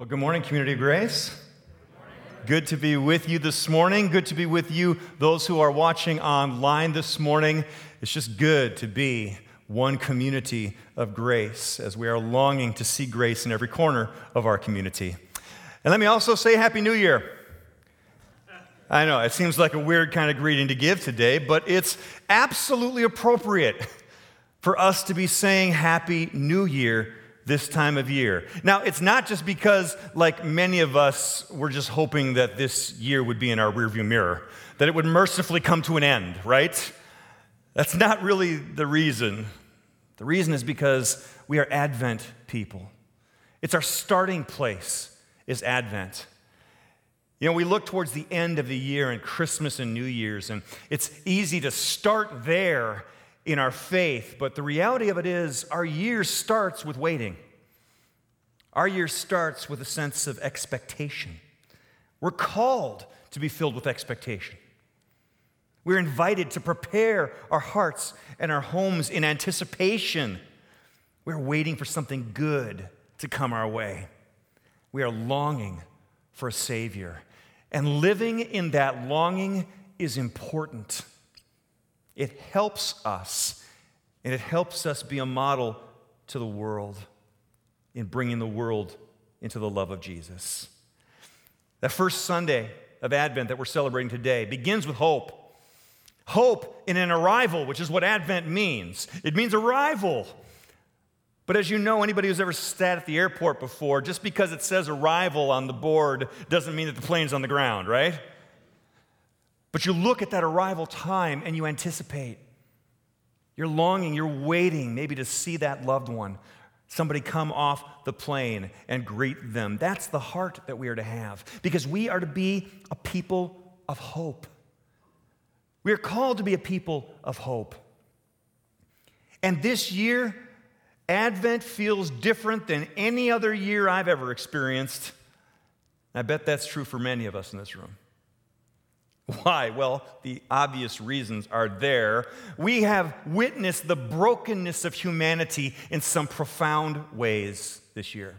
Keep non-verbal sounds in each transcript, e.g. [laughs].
Well, good morning, Community of Grace. Good to be with you this morning. Good to be with you, those who are watching online this morning. It's just good to be one community of grace as we are longing to see grace in every corner of our community. And let me also say Happy New Year. I know, it seems like a weird kind of greeting to give today, but it's absolutely appropriate for us to be saying Happy New Year this time of year. Now, it's not just because, like many of us, we're just hoping that this year would be in our rearview mirror, that it would mercifully come to an end, right? That's not really the reason. The reason is because we are Advent people. It's our starting place, is Advent. You know, we look towards the end of the year and Christmas and New Year's, and it's easy to start there in our faith, but the reality of it is our year starts with waiting. Our year starts with a sense of expectation. We're called to be filled with expectation. We're invited to prepare our hearts and our homes in anticipation. We're waiting for something good to come our way. We are longing for a Savior. And living in that longing is important. It helps us, and it helps us be a model to the world in bringing the world into the love of Jesus. That first Sunday of Advent that we're celebrating today begins with hope. Hope in an arrival, which is what Advent means. It means arrival. But as you know, anybody who's ever sat at the airport before, just because it says arrival on the board doesn't mean that the plane's on the ground, right? But you look at that arrival time and you anticipate. You're longing, you're waiting maybe to see that loved one, somebody come off the plane and greet them. That's the heart that we are to have because we are to be a people of hope. We are called to be a people of hope. And this year, Advent feels different than any other year I've ever experienced. I bet that's true for many of us in this room. [laughs] Why? Well, the obvious reasons are there. We have witnessed the brokenness of humanity in some profound ways this year.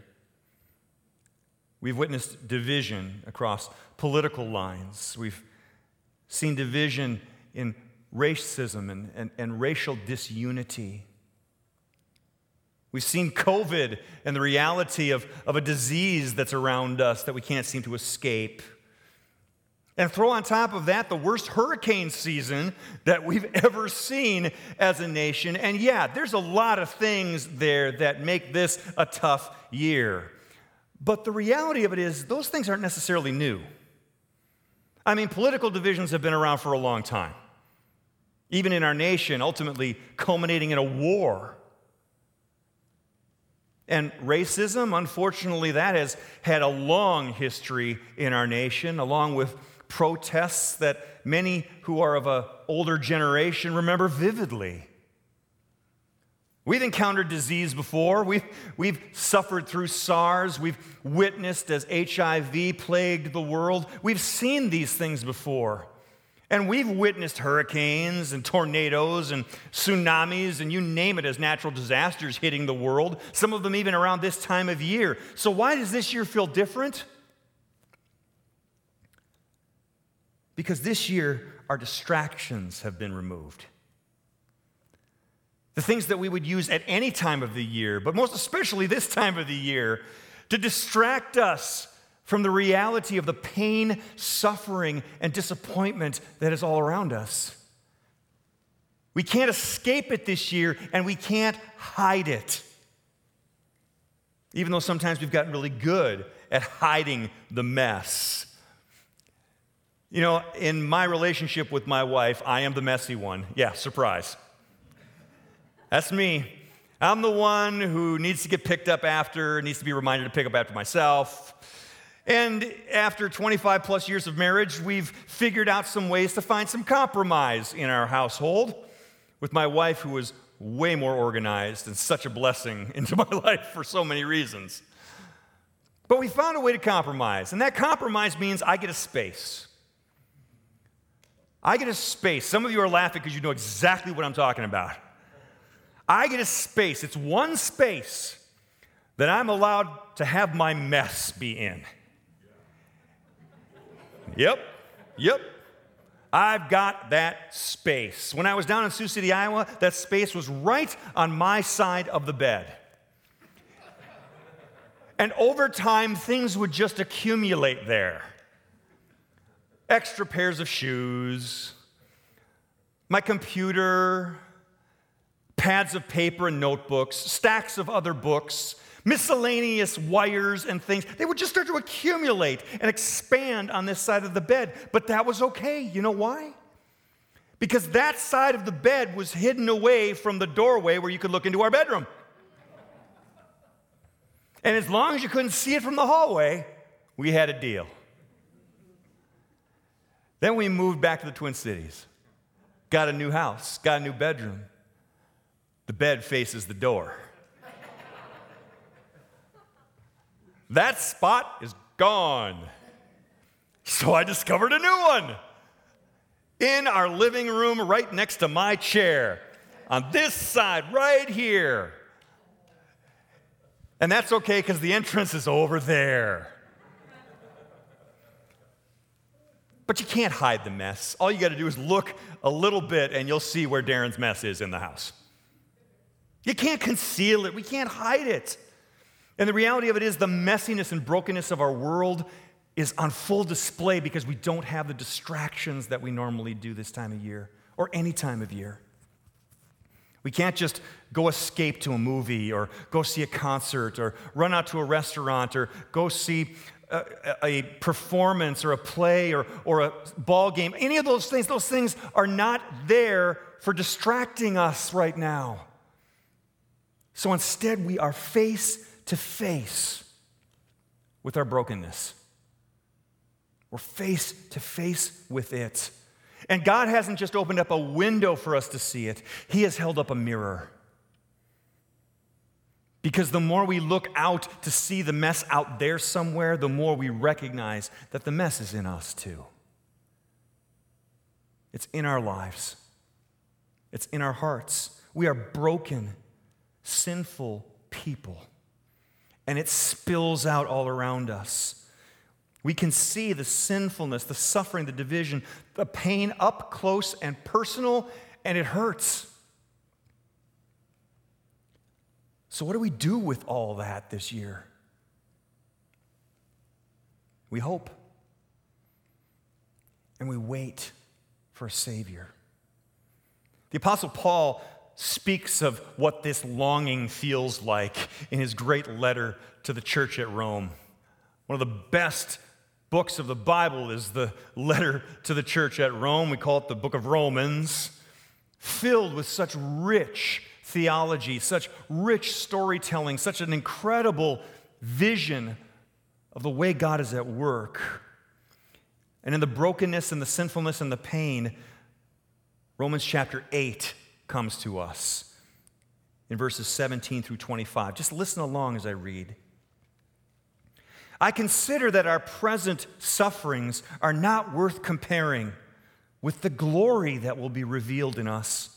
We've witnessed division across political lines. We've seen division in racism and, and, and racial disunity. We've seen COVID and the reality of, of a disease that's around us that we can't seem to escape. And throw on top of that the worst hurricane season that we've [laughs] ever seen as a nation. And yeah, there's a lot of things there that make this a tough year. But the reality of it is, those things aren't necessarily new. I mean, political divisions have been around for a long time, even in our nation, ultimately culminating in a war. And racism, unfortunately, that has had a long history in our nation, along with protests that many who are of an older generation remember vividly. We've encountered disease before. We've, we've suffered through SARS. We've witnessed as HIV plagued the world. We've seen these things before. And we've witnessed hurricanes and tornadoes and tsunamis and you name it as natural disasters hitting the world, some of them even around this time of year. So, why does this year feel different? Because this year, our distractions have been removed. The things that we would use at any time of the year, but most especially this time of the year, to distract us from the reality of the pain, suffering, and disappointment that is all around us. We can't escape it this year, and we can't hide it. Even though sometimes we've gotten really good at hiding the mess. You know, in my relationship with my wife, I am the messy one. Yeah, surprise. That's me. I'm the one who needs to get picked up after, needs to be reminded to pick up after myself. And after 25 plus years of marriage, we've figured out some ways to find some compromise in our household with my wife, who is way more organized and such a blessing [laughs] into my life for so many reasons. But we found a way to compromise, and that compromise means I get a space. I get a space. Some of you are laughing because you know exactly what I'm talking about. I get a space. It's one space that I'm allowed to have my mess be in. Yep, yep. I've got that space. When I was down in Sioux City, Iowa, that space was right on my side of the bed. And over time, things would just accumulate there extra pairs of shoes, my computer, pads of paper and notebooks, stacks of other books, miscellaneous wires and things. They would just start to accumulate and expand on this side of the bed. But that was okay. You know why? Because that side of the bed was hidden away from the doorway where you could look into our bedroom. And as long as you couldn't see it from the hallway, we had a deal. Then we moved back to the Twin Cities, got a new house, got a new bedroom. The bed faces the door. that spot is gone. So I discovered a new one in our living room right next to my chair on this side right here. And that's okay because the entrance is over there. But you can't hide the mess. All you got to do is look a little bit and you'll see where Darren's mess is in the house. You can't conceal it, we can't hide it. And the reality of it is, the messiness and brokenness of our world is on full display because we don't have the distractions that we normally do this time of year or any time of year. We can't just go escape to a movie or go see a concert or run out to a restaurant or go see a, a, performance or a play or, or a ball game. Any of those things, those things are not there for distracting us right now. So instead, we are face to face with our brokenness. We're face to face with it. And God hasn't just opened up a window for us to see it, He has held up a mirror. Because the more we look out to see the mess out there somewhere, the more we recognize that the mess is in us too. It's in our lives, it's in our hearts. We are broken, sinful people, and it spills out all around us. We can see the sinfulness, the suffering, the division, the pain up close and personal, and it hurts. So, what do we do with all that this year? We hope. And we wait for a Savior. The Apostle Paul speaks of what this longing feels like in his great letter to the church at Rome. One of the best books of the Bible is the letter to the church at Rome. We call it the book of Romans, filled with such rich theology, such rich storytelling, such an incredible vision of the way God is at work. And in the brokenness and the sinfulness and the pain, Romans chapter 8 comes to us in verses 17 through 25. Just listen along as I read. I consider that our present sufferings are not worth comparing with the glory that will be revealed in us.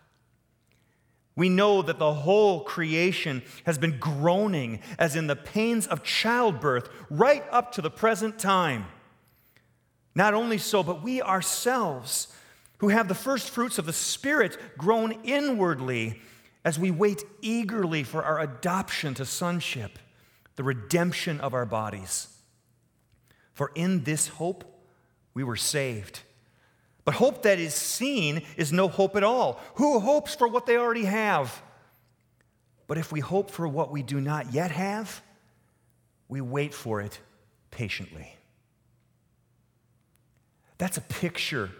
We know that the whole creation has been groaning as in the pains of childbirth right up to the present time. Not only so, but we ourselves, who have the first fruits of the Spirit, groan inwardly as we wait eagerly for our adoption to sonship, the redemption of our bodies. For in this hope we were saved. But hope that is seen is no hope at all. Who hopes for what they already have? But if we hope for what we do not yet have, we wait for it patiently. That's a picture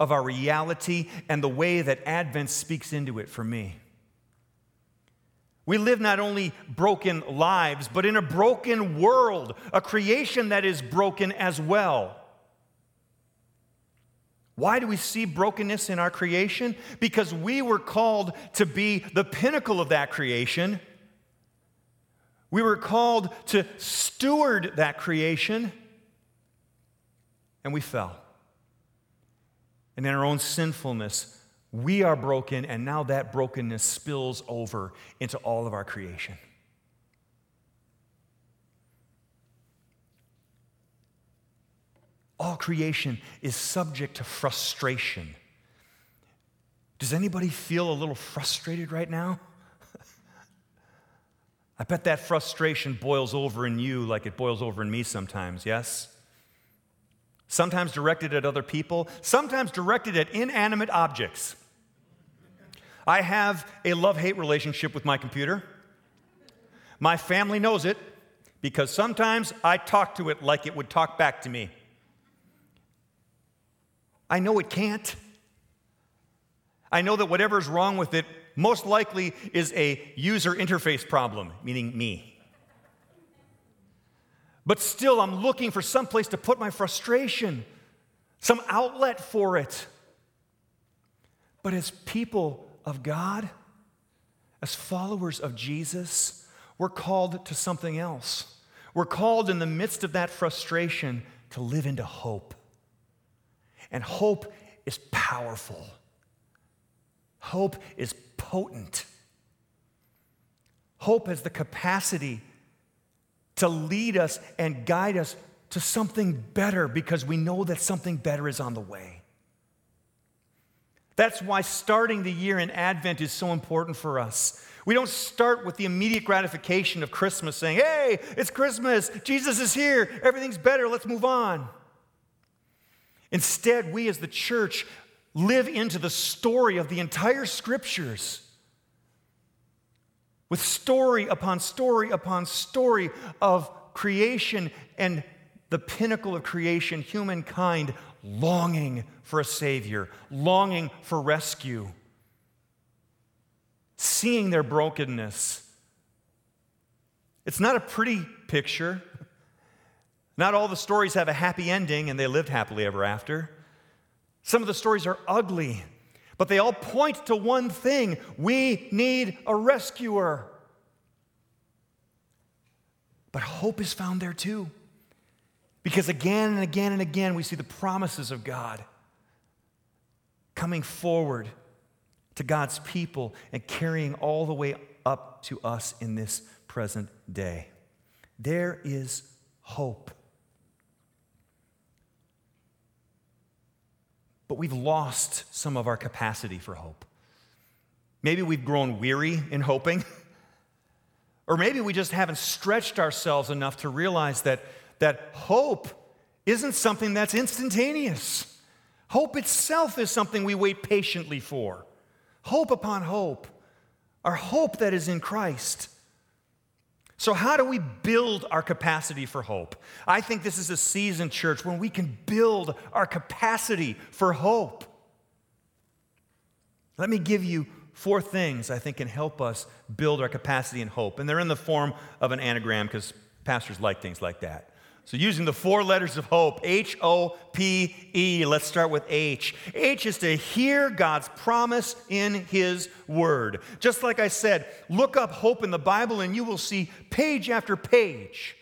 of our reality and the way that Advent speaks into it for me. We live not only broken lives, but in a broken world, a creation that is broken as well. Why do we see brokenness in our creation? Because we were called to be the pinnacle of that creation. We were called to steward that creation, and we fell. And in our own sinfulness, we are broken, and now that brokenness spills over into all of our creation. All creation is subject to frustration. Does anybody feel a little frustrated right now? [laughs] I bet that frustration boils over in you like it boils over in me sometimes, yes? Sometimes directed at other people, sometimes directed at inanimate objects. I have a love hate relationship with my computer. My family knows it because sometimes I talk to it like it would talk back to me. I know it can't. I know that whatever's wrong with it most likely is a user interface problem, meaning me. But still, I'm looking for some place to put my frustration, some outlet for it. But as people of God, as followers of Jesus, we're called to something else. We're called in the midst of that frustration to live into hope. And hope is powerful. Hope is potent. Hope has the capacity to lead us and guide us to something better because we know that something better is on the way. That's why starting the year in Advent is so important for us. We don't start with the immediate gratification of Christmas saying, hey, it's Christmas, Jesus is here, everything's better, let's move on. Instead, we as the church live into the story of the entire scriptures with story upon story upon story of creation and the pinnacle of creation, humankind longing for a Savior, longing for rescue, seeing their brokenness. It's not a pretty picture. Not all the stories have a happy ending and they lived happily ever after. Some of the stories are ugly, but they all point to one thing we need a rescuer. But hope is found there too. Because again and again and again, we see the promises of God coming forward to God's people and carrying all the way up to us in this present day. There is hope. But we've lost some of our capacity for hope. Maybe we've grown weary in hoping, [laughs] or maybe we just haven't stretched ourselves enough to realize that, that hope isn't something that's instantaneous. Hope itself is something we wait patiently for. Hope upon hope, our hope that is in Christ. So, how do we build our capacity for hope? I think this is a season, church, when we can build our capacity for hope. Let me give you four things I think can help us build our capacity and hope. And they're in the form of an anagram because pastors like things like that. So, using the four letters of hope, H O P E, let's start with H. H is to hear God's promise in His Word. Just like I said, look up hope in the Bible and you will see page after page,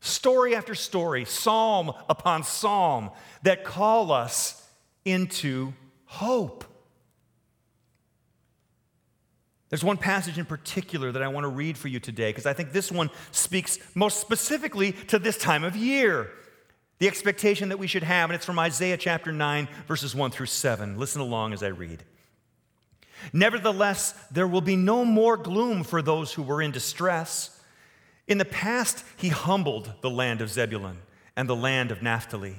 story after story, psalm upon psalm that call us into hope. There's one passage in particular that I want to read for you today because I think this one speaks most specifically to this time of year. The expectation that we should have, and it's from Isaiah chapter 9, verses 1 through 7. Listen along as I read. Nevertheless, there will be no more gloom for those who were in distress. In the past, he humbled the land of Zebulun and the land of Naphtali.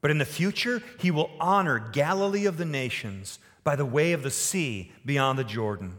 But in the future, he will honor Galilee of the nations by the way of the sea beyond the Jordan.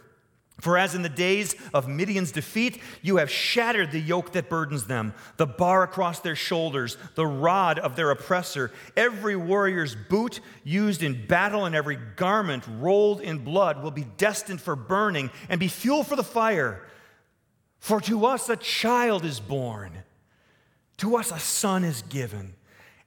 For as in the days of Midian's defeat, you have shattered the yoke that burdens them, the bar across their shoulders, the rod of their oppressor, every warrior's boot used in battle and every garment rolled in blood will be destined for burning and be fuel for the fire. For to us a child is born, to us a son is given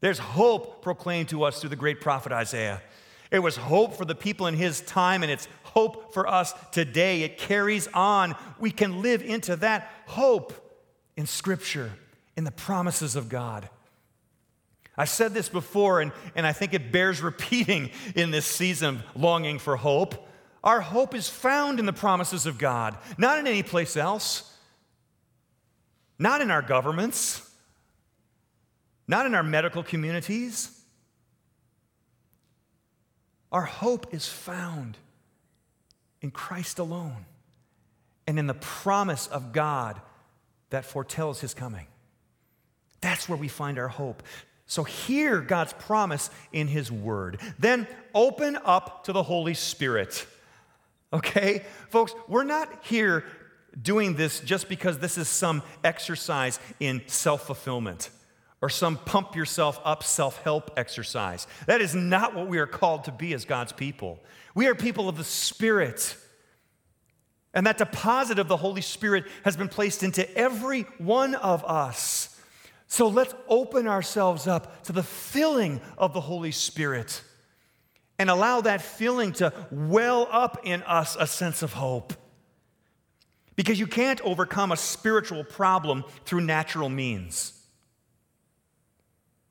There's hope proclaimed to us through the great prophet Isaiah. It was hope for the people in his time, and it's hope for us today. It carries on. We can live into that hope in Scripture, in the promises of God. I've said this before, and, and I think it bears [laughs] repeating in this season of longing for hope. Our hope is found in the promises of God, not in any place else, not in our governments not in our medical communities. Our hope is found in Christ alone and in the promise of God that foretells his coming. That's where we find our hope. So, hear God's promise in his word. Then open up to the Holy Spirit. Okay? Folks, we're not here doing this just because this is some exercise in self fulfillment or some pump yourself up self help exercise. That is not what we are called to be as God's people. We are people of the Spirit. And that deposit of the Holy Spirit has been placed into every one of us. So let's open ourselves up to the filling of the Holy Spirit and allow that filling to well up in us a sense of hope. Because you can't overcome a spiritual problem through natural means.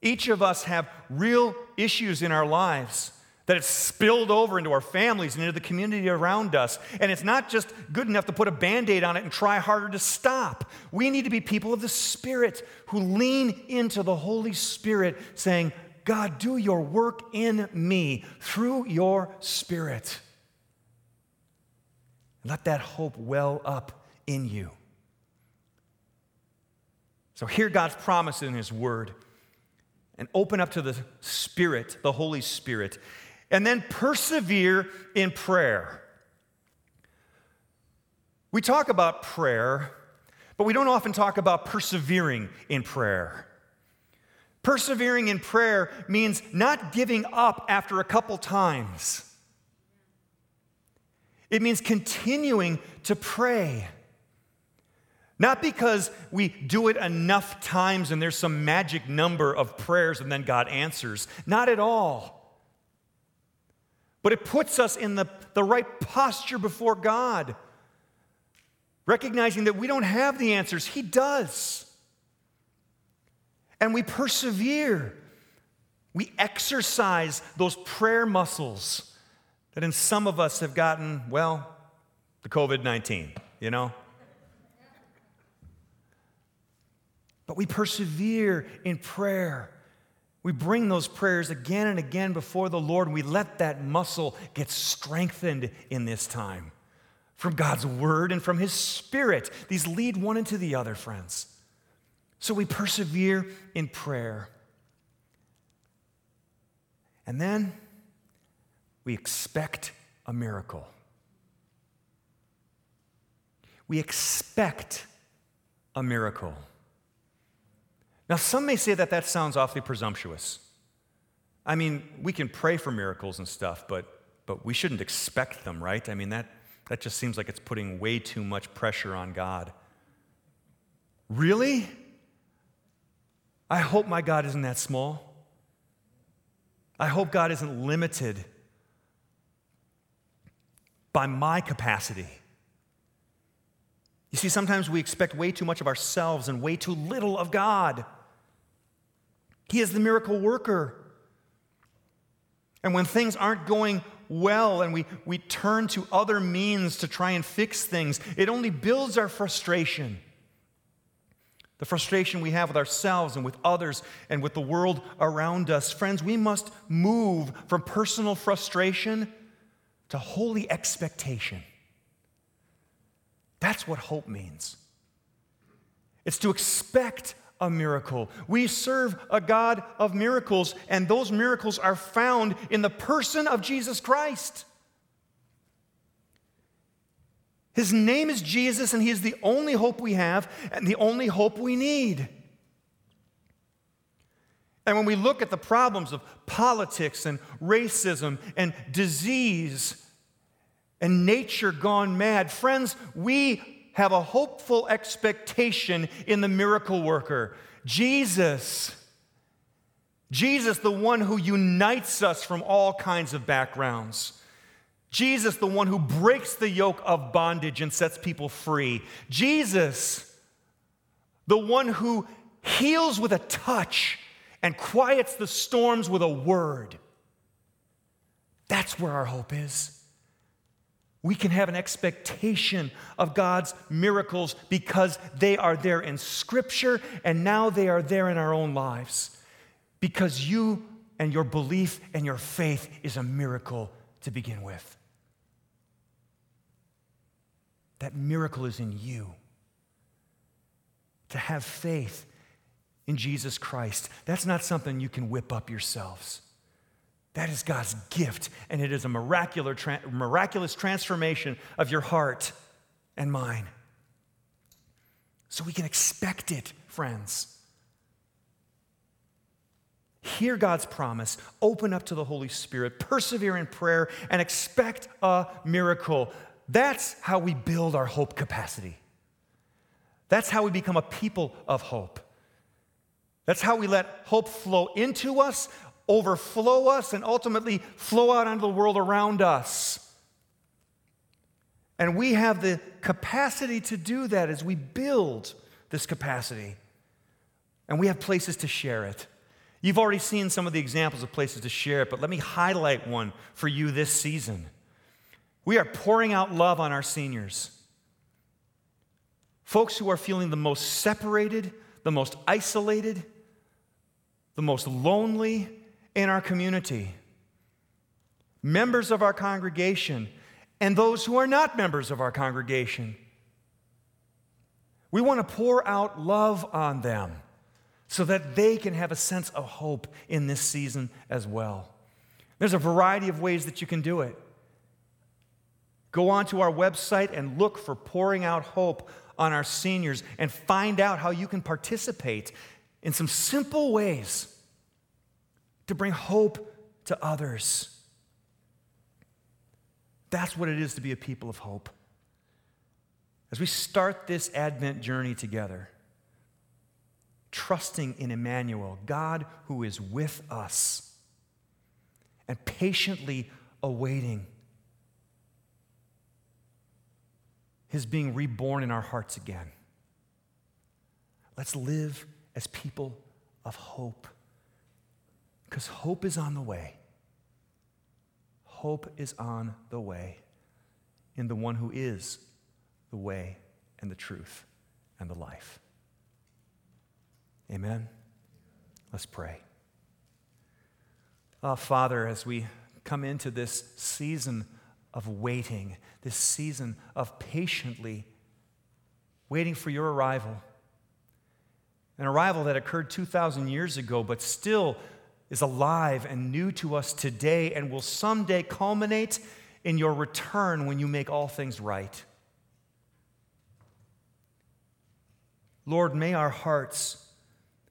Each of us have real issues in our lives that have spilled over into our families and into the community around us. And it's not just good enough to put a band aid on it and try harder to stop. We need to be people of the Spirit who lean into the Holy Spirit, saying, God, do your work in me through your Spirit. Let that hope well up in you. So, hear God's promise in His Word and open up to the Spirit, the Holy Spirit, and then persevere in prayer. We talk about prayer, but we don't often talk about persevering in prayer. Persevering in prayer means not giving up after a couple times. It means continuing to pray. Not because we do it enough times and there's some magic number of prayers and then God answers. Not at all. But it puts us in the, the right posture before God, recognizing that we don't have the answers, He does. And we persevere. We exercise those prayer muscles that in some of us have gotten, well, the COVID 19, you know? But we persevere in prayer. We bring those prayers again and again before the Lord, and we let that muscle get strengthened in this time from God's word and from His Spirit. These lead one into the other, friends. So we persevere in prayer. And then we expect a miracle. We expect a miracle. Now, some may say that that sounds awfully presumptuous. I mean, we can pray for miracles and stuff, but, but we shouldn't expect them, right? I mean, that, that just seems like it's putting way too much pressure on God. Really? I hope my God isn't that small. I hope God isn't limited by my capacity. You see, sometimes we expect way too much of ourselves and way too little of God. He is the miracle worker. And when things aren't going well and we, we turn to other means to try and fix things, it only builds our frustration. The frustration we have with ourselves and with others and with the world around us. Friends, we must move from personal frustration to holy expectation. That's what hope means. It's to expect a miracle. We serve a God of miracles, and those miracles are found in the person of Jesus Christ. His name is Jesus, and He is the only hope we have and the only hope we need. And when we look at the problems of politics and racism and disease and nature gone mad, friends, we have a hopeful expectation in the miracle worker, Jesus. Jesus, the one who unites us from all kinds of backgrounds. Jesus, the one who breaks the yoke of bondage and sets people free. Jesus, the one who heals with a touch and quiets the storms with a word. That's where our hope is we can have an expectation of God's miracles because they are there in Scripture and now they are there in our own lives. Because you and your belief and your faith is a miracle to begin with. That miracle is in you. To have faith in Jesus Christ, that's not something you can whip up yourselves. That is God's gift, and it is a miraculous, miraculous transformation of your heart and mine. So we can expect it, friends. Hear God's promise, open up to the Holy Spirit, persevere in prayer, and expect a miracle. That's how we build our hope capacity. That's how we become a people of hope. That's how we let hope flow into us overflow us and ultimately flow out onto the world around us. And we have the capacity to do that as we build this capacity. And we have places to share it. You've already seen some of the examples of places to share it, but let me highlight one for you this season. We are pouring out love on our seniors. Folks who are feeling the most separated, the most isolated, the most lonely, in our community, members of our congregation, and those who are not members of our congregation. We want to pour out love on them so that they can have a sense of hope in this season as well. There's a variety of ways that you can do it. Go onto our website and look for Pouring Out Hope on our seniors and find out how you can participate in some simple ways to bring hope to others. That's what it is to be a people of hope. As we start this Advent journey together, trusting in Emmanuel, God who is with us, and patiently awaiting his being reborn in our hearts again. Let's live as people of hope. Because hope is on the way. Hope is on the way in the one who is the way and the truth and the life. Amen. Let's pray. Oh, Father, as we come into this season of waiting, this season of patiently waiting for your arrival, an arrival that occurred 2,000 years ago, but still is alive and new to us today and will someday culminate in your return when you make all things right. Lord, may our hearts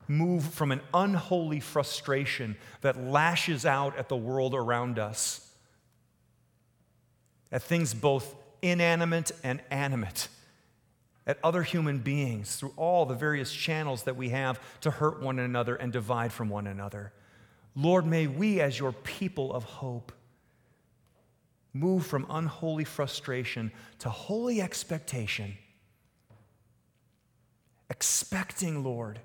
move from an unholy frustration that lashes out at the world around us, at things both inanimate and animate, at other human beings through all the various channels that we have to hurt one another and divide from one another. Lord, may we, as your people of hope, move from unholy frustration to holy expectation. Expecting, Lord,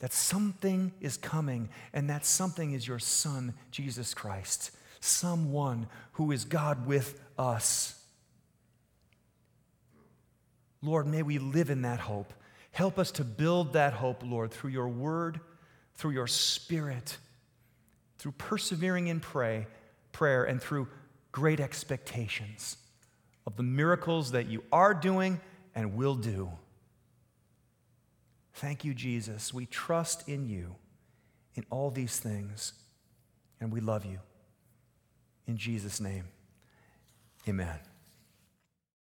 that something is coming, and that something is your Son, Jesus Christ. someone who is God with us. Lord, may we live in that hope. Help us to build that hope, Lord, through your word, through your spirit, through persevering in pray, prayer, and through great expectations of the miracles that you are doing and will do. Thank you, Jesus. We trust in you in all these things, and we love you. In Jesus' name, amen.